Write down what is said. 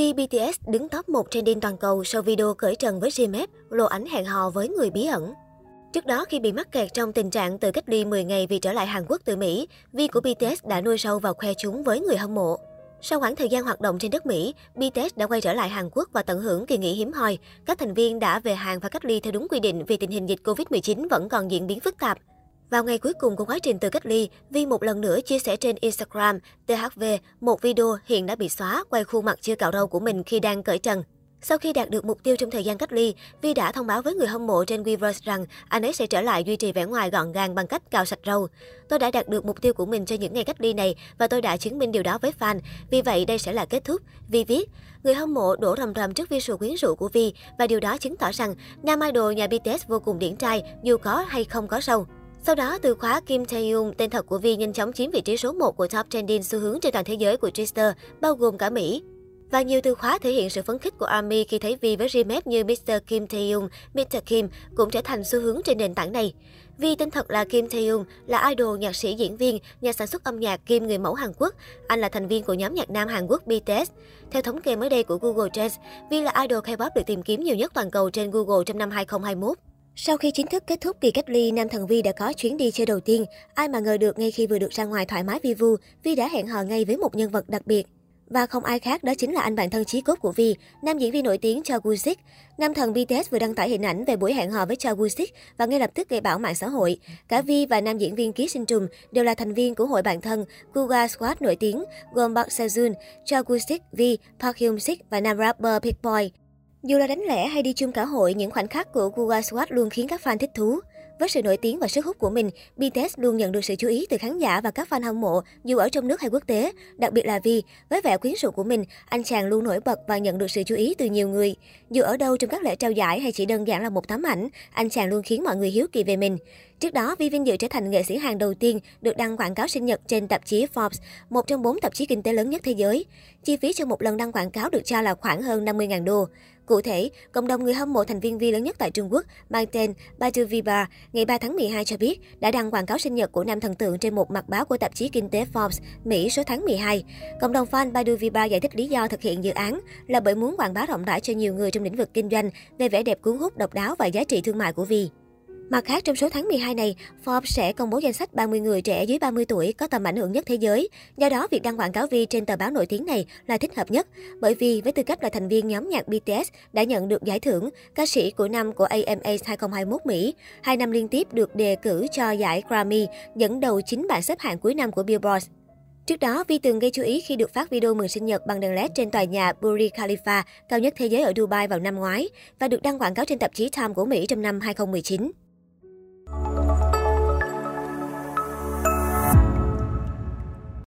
Vi BTS đứng top 1 trending toàn cầu sau video cởi trần với Jimep, lộ ảnh hẹn hò với người bí ẩn. Trước đó, khi bị mắc kẹt trong tình trạng tự cách ly 10 ngày vì trở lại Hàn Quốc từ Mỹ, Vi của BTS đã nuôi sâu và khoe chúng với người hâm mộ. Sau khoảng thời gian hoạt động trên đất Mỹ, BTS đã quay trở lại Hàn Quốc và tận hưởng kỳ nghỉ hiếm hoi. Các thành viên đã về Hàn và cách ly theo đúng quy định vì tình hình dịch Covid-19 vẫn còn diễn biến phức tạp. Vào ngày cuối cùng của quá trình tự cách ly, Vi một lần nữa chia sẻ trên Instagram THV một video hiện đã bị xóa quay khuôn mặt chưa cạo râu của mình khi đang cởi trần. Sau khi đạt được mục tiêu trong thời gian cách ly, Vi đã thông báo với người hâm mộ trên Weverse rằng anh ấy sẽ trở lại duy trì vẻ ngoài gọn gàng bằng cách cạo sạch râu. Tôi đã đạt được mục tiêu của mình cho những ngày cách ly này và tôi đã chứng minh điều đó với fan. Vì vậy, đây sẽ là kết thúc. Vi viết. Người hâm mộ đổ rầm rầm trước visual quyến rũ của Vi và điều đó chứng tỏ rằng nam idol nhà BTS vô cùng điển trai dù có hay không có râu. Sau đó, từ khóa Kim Tae-young, tên thật của Vi nhanh chóng chiếm vị trí số 1 của top trending xu hướng trên toàn thế giới của Twitter, bao gồm cả Mỹ. Và nhiều từ khóa thể hiện sự phấn khích của ARMY khi thấy Vi với remake như Mr. Kim Tae-young, Mr. Kim cũng trở thành xu hướng trên nền tảng này. Vi tên thật là Kim Tae-young, là idol, nhạc sĩ, diễn viên, nhà sản xuất âm nhạc kim người mẫu Hàn Quốc. Anh là thành viên của nhóm nhạc nam Hàn Quốc BTS. Theo thống kê mới đây của Google Trends, Vi là idol K-pop được tìm kiếm nhiều nhất toàn cầu trên Google trong năm 2021. Sau khi chính thức kết thúc kỳ cách ly, nam thần Vi đã có chuyến đi chơi đầu tiên. Ai mà ngờ được ngay khi vừa được ra ngoài thoải mái vi vu, Vi đã hẹn hò ngay với một nhân vật đặc biệt. Và không ai khác đó chính là anh bạn thân chí cốt của Vi, nam diễn viên nổi tiếng Cho Woo Sik. Nam thần BTS vừa đăng tải hình ảnh về buổi hẹn hò với Cho Woo Sik và ngay lập tức gây bão mạng xã hội. Cả Vi và nam diễn viên ký sinh trùng đều là thành viên của hội bạn thân Kuga Squad nổi tiếng gồm Park Seo-joon, Cho Woo Sik, Vi, Park Hyun Sik và nam rapper Big Boy. Dù là đánh lẻ hay đi chung cả hội, những khoảnh khắc của Guga Squad luôn khiến các fan thích thú. Với sự nổi tiếng và sức hút của mình, BTS luôn nhận được sự chú ý từ khán giả và các fan hâm mộ, dù ở trong nước hay quốc tế. Đặc biệt là Vi, với vẻ quyến rũ của mình, anh chàng luôn nổi bật và nhận được sự chú ý từ nhiều người. Dù ở đâu trong các lễ trao giải hay chỉ đơn giản là một tấm ảnh, anh chàng luôn khiến mọi người hiếu kỳ về mình. Trước đó, Vi vinh dự trở thành nghệ sĩ hàng đầu tiên được đăng quảng cáo sinh nhật trên tạp chí Forbes, một trong bốn tạp chí kinh tế lớn nhất thế giới. Chi phí cho một lần đăng quảng cáo được cho là khoảng hơn 50.000 đô. Cụ thể, cộng đồng người hâm mộ thành viên Vi lớn nhất tại Trung Quốc mang tên Baidu Vibar ngày 3 tháng 12 cho biết đã đăng quảng cáo sinh nhật của nam thần tượng trên một mặt báo của tạp chí kinh tế Forbes Mỹ số tháng 12. Cộng đồng fan Baidu Vibar giải thích lý do thực hiện dự án là bởi muốn quảng bá rộng rãi cho nhiều người trong lĩnh vực kinh doanh về vẻ đẹp cuốn hút độc đáo và giá trị thương mại của Vi. Mặt khác, trong số tháng 12 này, Forbes sẽ công bố danh sách 30 người trẻ dưới 30 tuổi có tầm ảnh hưởng nhất thế giới. Do đó, việc đăng quảng cáo Vi trên tờ báo nổi tiếng này là thích hợp nhất. Bởi vì với tư cách là thành viên nhóm nhạc BTS đã nhận được giải thưởng ca sĩ của năm của AMA 2021 Mỹ, hai năm liên tiếp được đề cử cho giải Grammy, dẫn đầu chính bảng xếp hạng cuối năm của Billboard. Trước đó, Vi từng gây chú ý khi được phát video mừng sinh nhật bằng đèn LED trên tòa nhà Burj Khalifa, cao nhất thế giới ở Dubai vào năm ngoái, và được đăng quảng cáo trên tạp chí Time của Mỹ trong năm 2019.